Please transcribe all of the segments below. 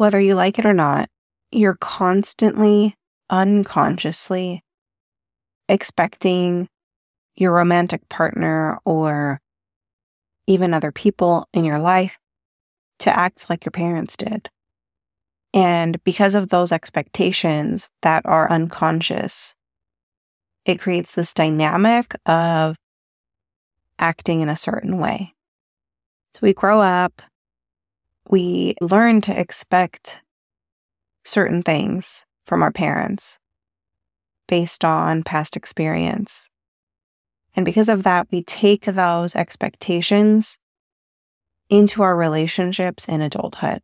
whether you like it or not, you're constantly, unconsciously expecting your romantic partner or even other people in your life to act like your parents did. And because of those expectations that are unconscious, it creates this dynamic of acting in a certain way. So we grow up, we learn to expect certain things from our parents based on past experience. And because of that, we take those expectations into our relationships in adulthood.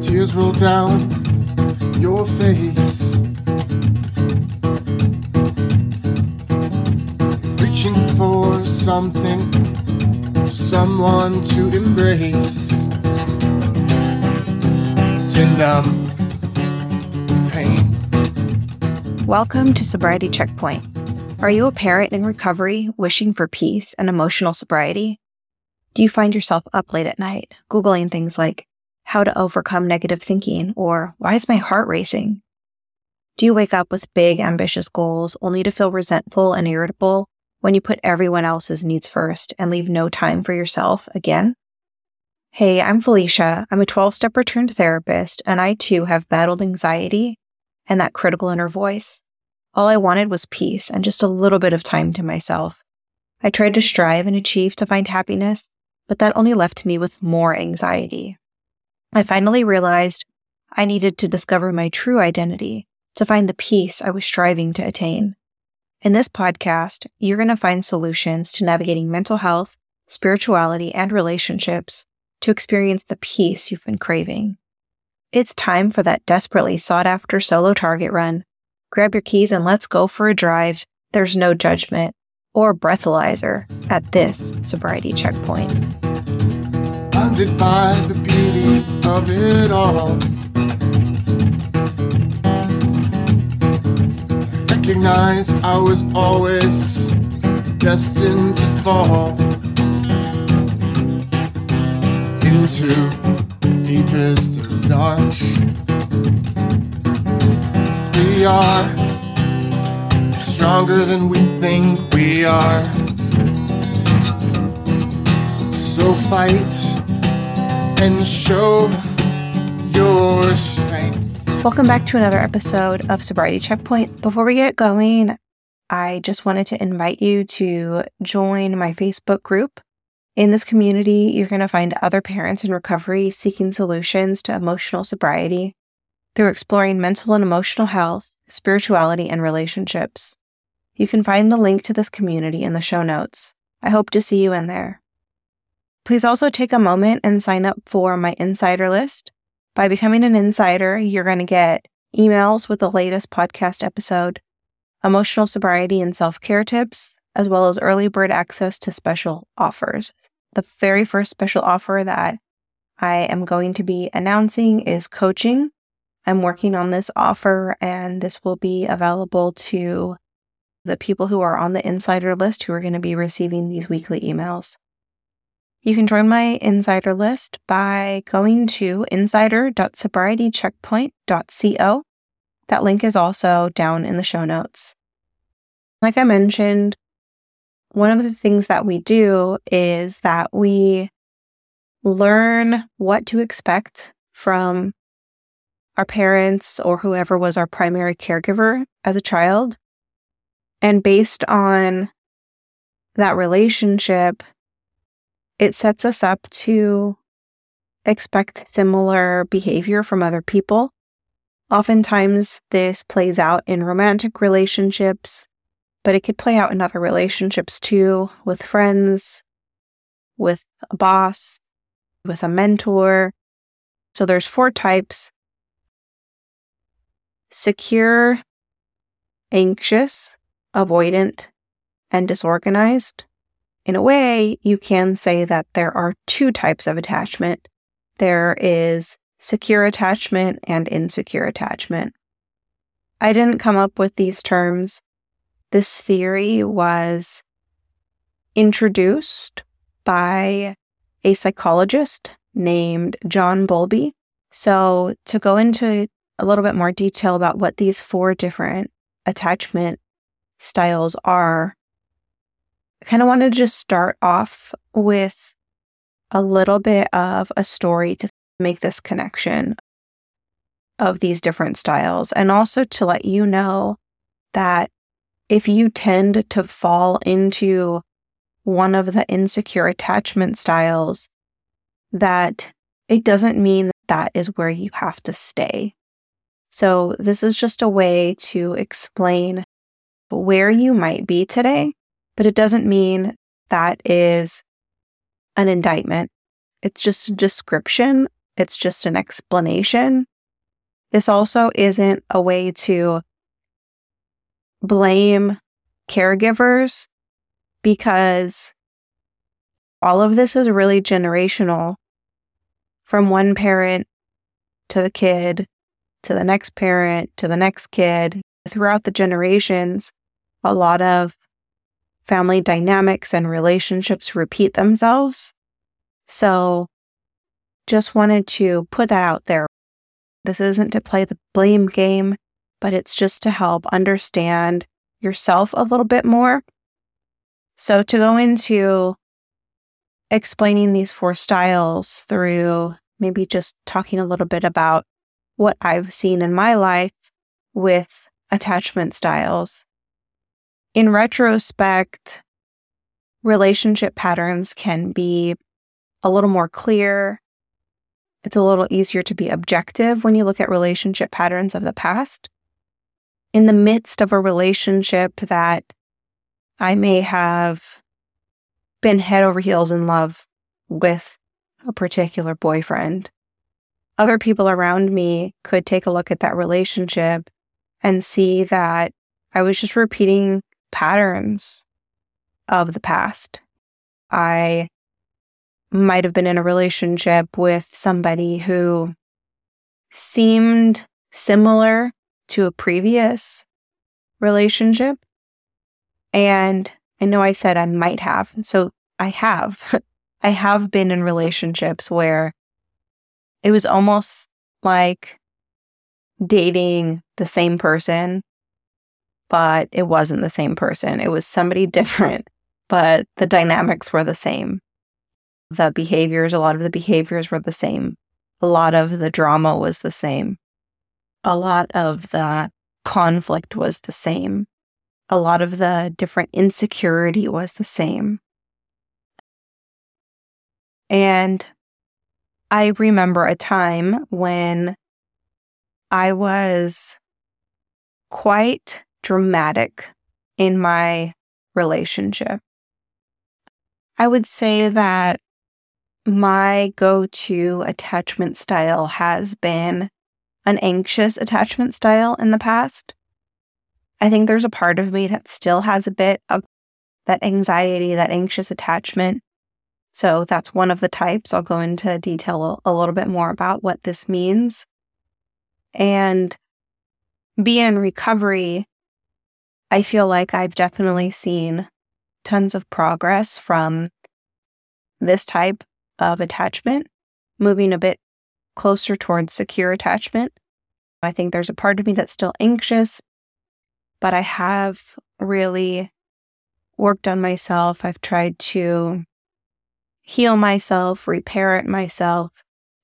Tears roll down your face, reaching for something, someone to embrace, to numb pain. Welcome to Sobriety Checkpoint. Are you a parent in recovery wishing for peace and emotional sobriety? Do you find yourself up late at night, Googling things like how to overcome negative thinking or why is my heart racing? Do you wake up with big, ambitious goals only to feel resentful and irritable when you put everyone else's needs first and leave no time for yourself again? Hey, I'm Felicia. I'm a 12 step returned therapist, and I too have battled anxiety and that critical inner voice. All I wanted was peace and just a little bit of time to myself. I tried to strive and achieve to find happiness, but that only left me with more anxiety. I finally realized I needed to discover my true identity to find the peace I was striving to attain. In this podcast, you're going to find solutions to navigating mental health, spirituality, and relationships to experience the peace you've been craving. It's time for that desperately sought after solo target run. Grab your keys and let's go for a drive. There's no judgment or breathalyzer at this sobriety checkpoint. Blinded by the beauty of it all. Recognize I was always destined to fall into deepest dark. We are stronger than we think we are. So fight and show your strength. Welcome back to another episode of Sobriety Checkpoint. Before we get going, I just wanted to invite you to join my Facebook group. In this community, you're going to find other parents in recovery seeking solutions to emotional sobriety through exploring mental and emotional health, spirituality, and relationships. You can find the link to this community in the show notes. I hope to see you in there. Please also take a moment and sign up for my insider list. By becoming an insider, you're going to get emails with the latest podcast episode, emotional sobriety and self care tips, as well as early bird access to special offers. The very first special offer that I am going to be announcing is coaching. I'm working on this offer, and this will be available to the people who are on the insider list who are going to be receiving these weekly emails. You can join my insider list by going to insider.sobrietycheckpoint.co. That link is also down in the show notes. Like I mentioned, one of the things that we do is that we learn what to expect from our parents or whoever was our primary caregiver as a child. And based on that relationship, it sets us up to expect similar behavior from other people. Oftentimes, this plays out in romantic relationships, but it could play out in other relationships too, with friends, with a boss, with a mentor. So there's four types secure, anxious, avoidant, and disorganized. In a way, you can say that there are two types of attachment there is secure attachment and insecure attachment. I didn't come up with these terms. This theory was introduced by a psychologist named John Bowlby. So, to go into a little bit more detail about what these four different attachment styles are, kind of wanted to just start off with a little bit of a story to make this connection of these different styles and also to let you know that if you tend to fall into one of the insecure attachment styles, that it doesn't mean that, that is where you have to stay. So, this is just a way to explain where you might be today, but it doesn't mean that is an indictment. It's just a description, it's just an explanation. This also isn't a way to blame caregivers because all of this is really generational from one parent to the kid to the next parent to the next kid throughout the generations a lot of family dynamics and relationships repeat themselves so just wanted to put that out there this isn't to play the blame game but it's just to help understand yourself a little bit more. So, to go into explaining these four styles through maybe just talking a little bit about what I've seen in my life with attachment styles. In retrospect, relationship patterns can be a little more clear. It's a little easier to be objective when you look at relationship patterns of the past in the midst of a relationship that I may have been head over heels in love with a particular boyfriend. Other people around me could take a look at that relationship and see that I was just repeating patterns of the past. I might have been in a relationship with somebody who seemed similar to a previous relationship. And I know I said I might have. So I have. I have been in relationships where it was almost like dating the same person, but it wasn't the same person. It was somebody mm-hmm. different, but the dynamics were the same. The behaviors, a lot of the behaviors were the same. A lot of the drama was the same a lot of the conflict was the same. A lot of the different insecurity was the same. And I remember a time when I was quite dramatic in my relationship. I would say that my go to attachment style has been an anxious attachment style in the past. I think there's a part of me that still has a bit of that anxiety, that anxious attachment. So that's one of the types. I'll go into detail a little bit more about what this means. And being in recovery, I feel like I've definitely seen tons of progress from this type of attachment, moving a bit closer towards secure attachment. I think there's a part of me that's still anxious, but I have really worked on myself. I've tried to heal myself, repair it myself.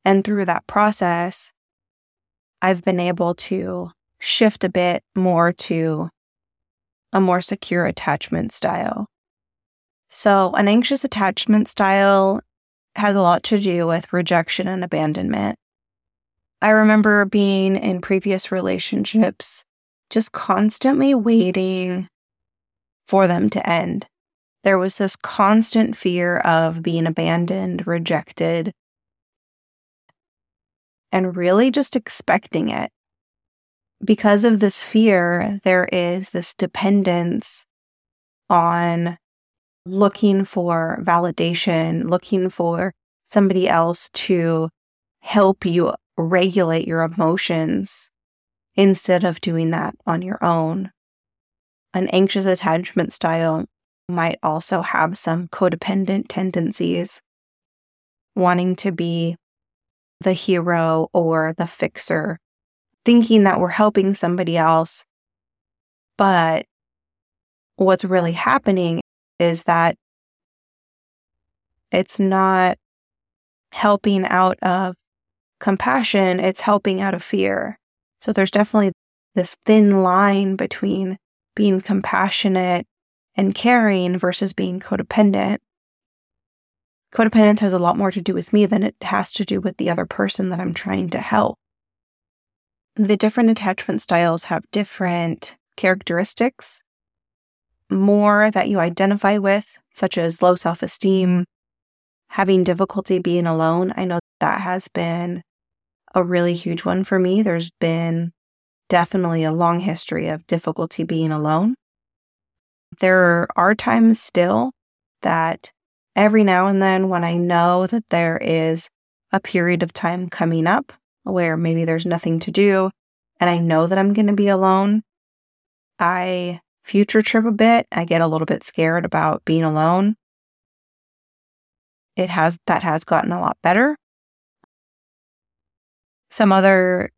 And through that process, I've been able to shift a bit more to a more secure attachment style. So, an anxious attachment style has a lot to do with rejection and abandonment. I remember being in previous relationships, just constantly waiting for them to end. There was this constant fear of being abandoned, rejected, and really just expecting it. Because of this fear, there is this dependence on looking for validation, looking for somebody else to help you regulate your emotions instead of doing that on your own. An anxious attachment style might also have some codependent tendencies, wanting to be the hero or the fixer, thinking that we're helping somebody else. But what's really happening is that it's not helping out of compassion, it's helping out of fear. So there's definitely this thin line between being compassionate and caring versus being codependent. Codependence has a lot more to do with me than it has to do with the other person that I'm trying to help. The different attachment styles have different characteristics, more that you identify with, such as low self esteem, having difficulty being alone. I know that has been a really huge one for me. There's been definitely a long history of difficulty being alone. There are times still that every now and then when I know that there is a period of time coming up where maybe there's nothing to do and I know that I'm going to be alone, I future trip a bit. I get a little bit scared about being alone. It has that has gotten a lot better. Some other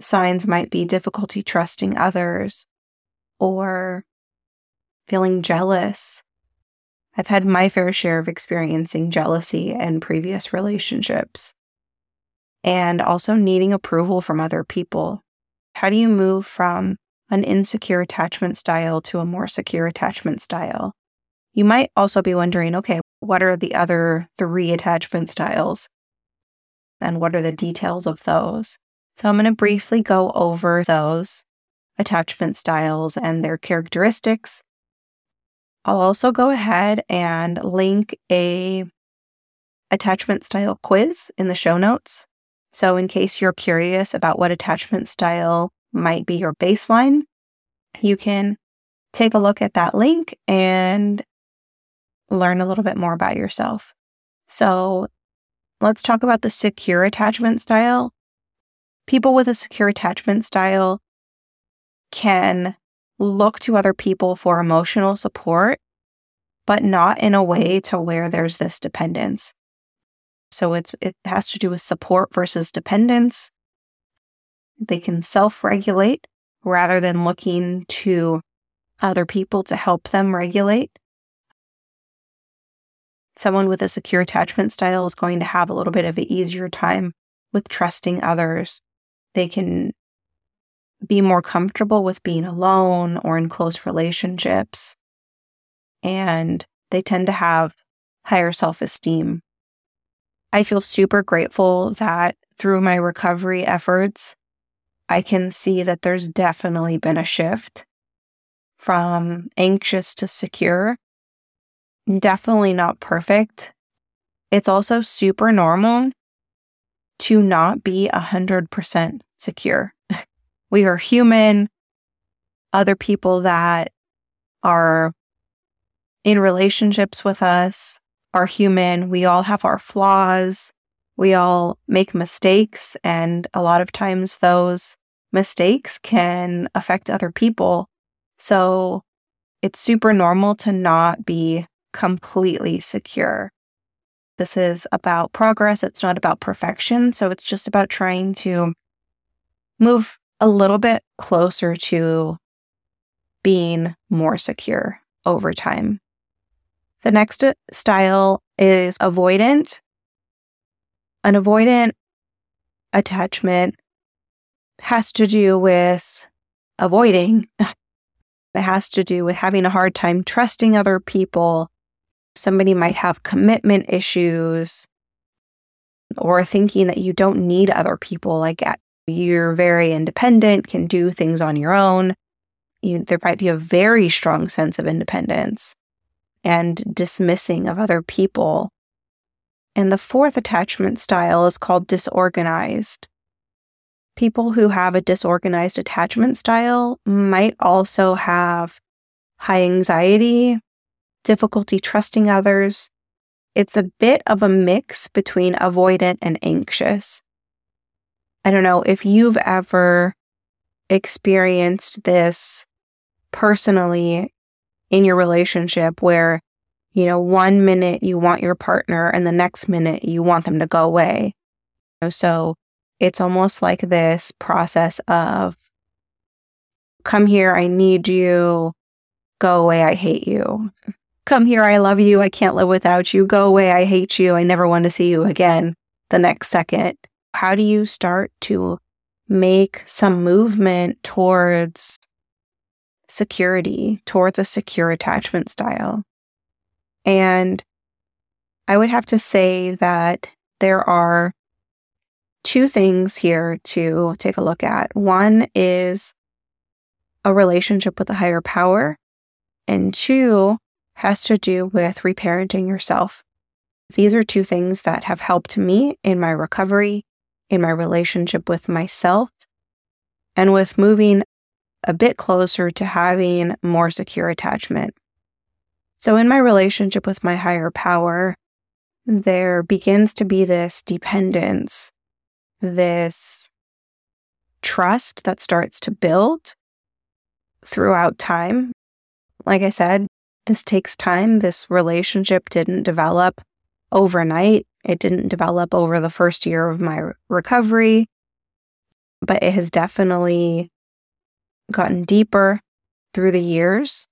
signs might be difficulty trusting others or feeling jealous. I've had my fair share of experiencing jealousy in previous relationships and also needing approval from other people. How do you move from an insecure attachment style to a more secure attachment style? You might also be wondering okay, what are the other three attachment styles? And what are the details of those? So I'm going to hmm. briefly go over those attachment styles and their characteristics. I'll also go ahead and link a attachment style quiz in the show notes. So in case you're curious about what attachment style might be your baseline, you can take a look at that link and learn a little bit more about yourself. So let's talk about the secure attachment style people with a secure attachment style can look to other people for emotional support, but not in a way to where there's this dependence. So it's it has to do with support versus dependence. They can self-regulate rather than looking to other people to help them regulate. Someone with a secure attachment style is going to have a little bit of an easier time with trusting others they can be more comfortable with being alone or in close relationships. And they tend to have higher self esteem. I feel super grateful that through my recovery efforts, I can see that there's definitely been a shift from anxious to secure. Definitely not perfect. It's also super normal to not be 100% secure. we are human. Other people that are in relationships with us are human. We all have our flaws. We all make mistakes. And a lot of times those mistakes can affect other people. So it's super normal to not be completely secure. This is about progress. It's not about perfection. So it's just about trying to move a little bit closer to being more secure over time. The next style is avoidant. An avoidant attachment has to do with avoiding. It has to do with having a hard time trusting other people Somebody might have commitment issues or thinking that you don't need other people. Like uh, you're very independent, can do things on your own. You, there might be a very strong sense of independence and dismissing of other people. And the fourth attachment style is called disorganized. People who have a disorganized attachment style might also have high anxiety, difficulty trusting others. It's a bit of a mix between avoidant and anxious. I don't know if you've ever experienced this personally in your relationship where, you know, one minute you want your partner and the next minute you want them to go away. So it's almost like this process of come here, I need you, go away, I hate you. Come here, I love you, I can't live without you, go away, I hate you, I never want to see you again the next second. How do you start to make some movement towards security, towards a secure attachment style? And I would have to say that there are two things here to take a look at. One is a relationship with a higher power, and two has to do with reparenting yourself. These are two things that have helped me in my recovery, in my relationship with myself, and with moving a bit closer to having more secure attachment. So, in my relationship with my higher power, there begins to be this dependence this trust that starts to build throughout time. Like I said, this takes time. This relationship didn't develop overnight. It didn't develop over the first year of my recovery, but it has definitely gotten deeper through the years.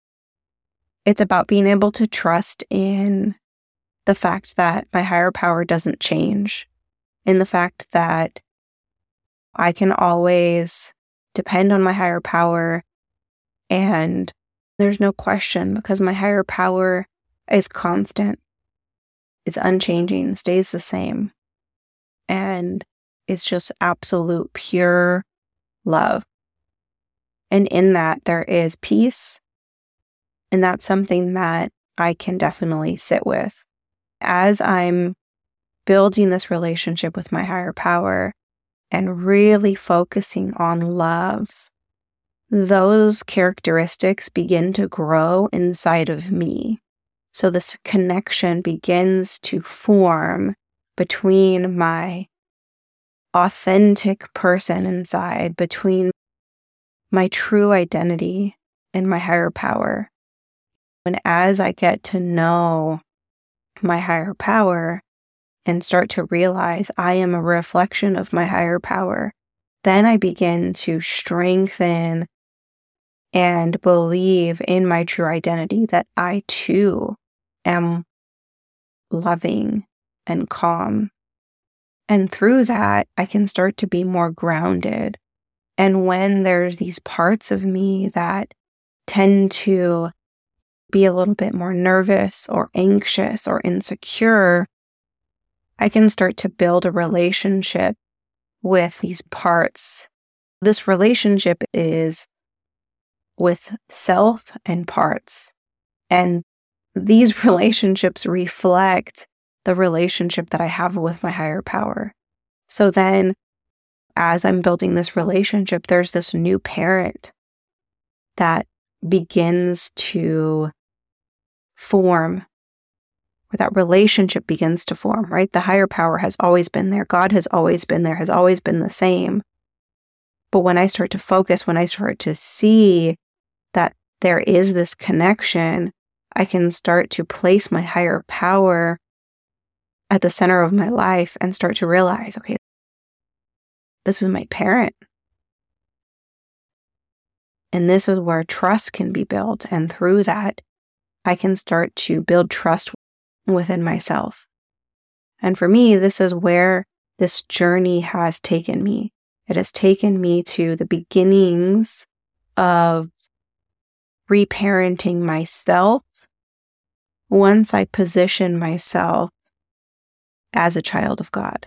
It's about being able to trust in the fact that my higher power doesn't change in the fact that I can always depend on my higher power. And there's no question because my higher power is constant, it's unchanging, stays the same. And it's just absolute pure love. And in that, there is peace. And that's something that I can definitely sit with. As I'm building this relationship with my higher power and really focusing on love, those characteristics begin to grow inside of me. So this connection begins to form between my authentic person inside, between my true identity and my higher power. And as I get to know my higher power, and start to realize I am a reflection of my higher power, then I begin to strengthen and believe in my true identity that I too am loving and calm. And through that, I can start to be more grounded. And when there's these parts of me that tend to be a little bit more nervous or anxious or insecure, I can start to build a relationship with these parts. This relationship is with self and parts. And these relationships reflect the relationship that I have with my higher power. So then, as I'm building this relationship, there's this new parent that begins to form where that relationship begins to form, right? The higher power has always been there. God has always been there, has always been the same. But when I start to focus, when I start to see that there is this connection, I can start to place my higher power at the center of my life and start to realize, okay, this is my parent. And this is where trust can be built. And through that, I can start to build trust within myself. And for me, this is where this journey has taken me. It has taken me to the beginnings of reparenting myself once I position myself as a child of God.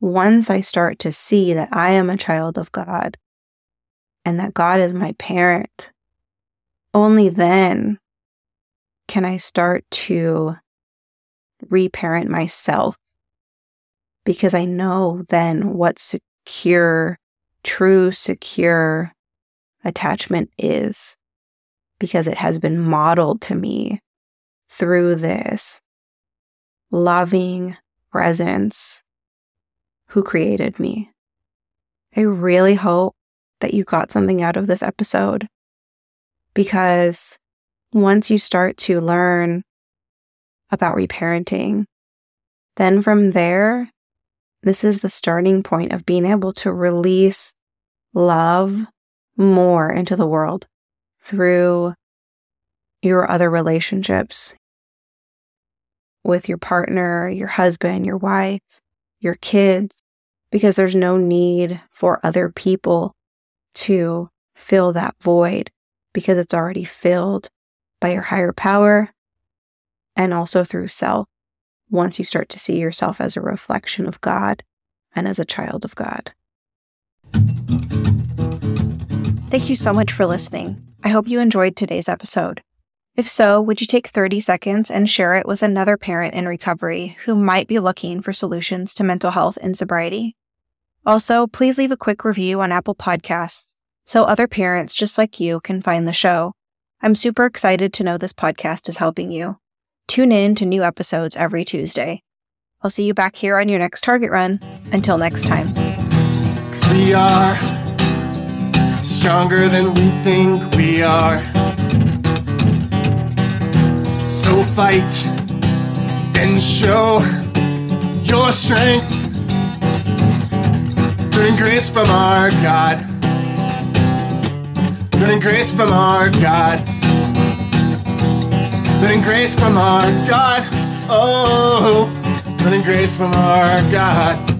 Once I start to see that I am a child of God and that God is my parent, only then can I start to reparent myself? Because I know then what secure, true, secure attachment is, because it has been modeled to me through this loving presence who created me. I really hope that you got something out of this episode because once you start to learn about reparenting, then from there, This is the starting point of being able to release love more into the world through your other relationships with your partner, your husband, your wife, your kids, because there's no need for other people to fill that void because it's already filled by your higher power and also through self once you start to see yourself as a reflection of God and as a child of God. Thank you so much for listening. I hope you enjoyed today's episode. If so, would you take 30 seconds and share it with another parent in recovery who might be looking for solutions to mental health and sobriety? Also, please leave a quick review on Apple Podcasts so other parents just like you can find the show. I'm super excited to know this podcast is helping you. Tune in to new episodes every Tuesday. I'll see you back here on your next Target Run. Until next time. We are stronger than we think we are. So fight and show your strength. Learn grace from our God. Learn grace from our God. Learn grace from our God. Oh, learn grace from our God.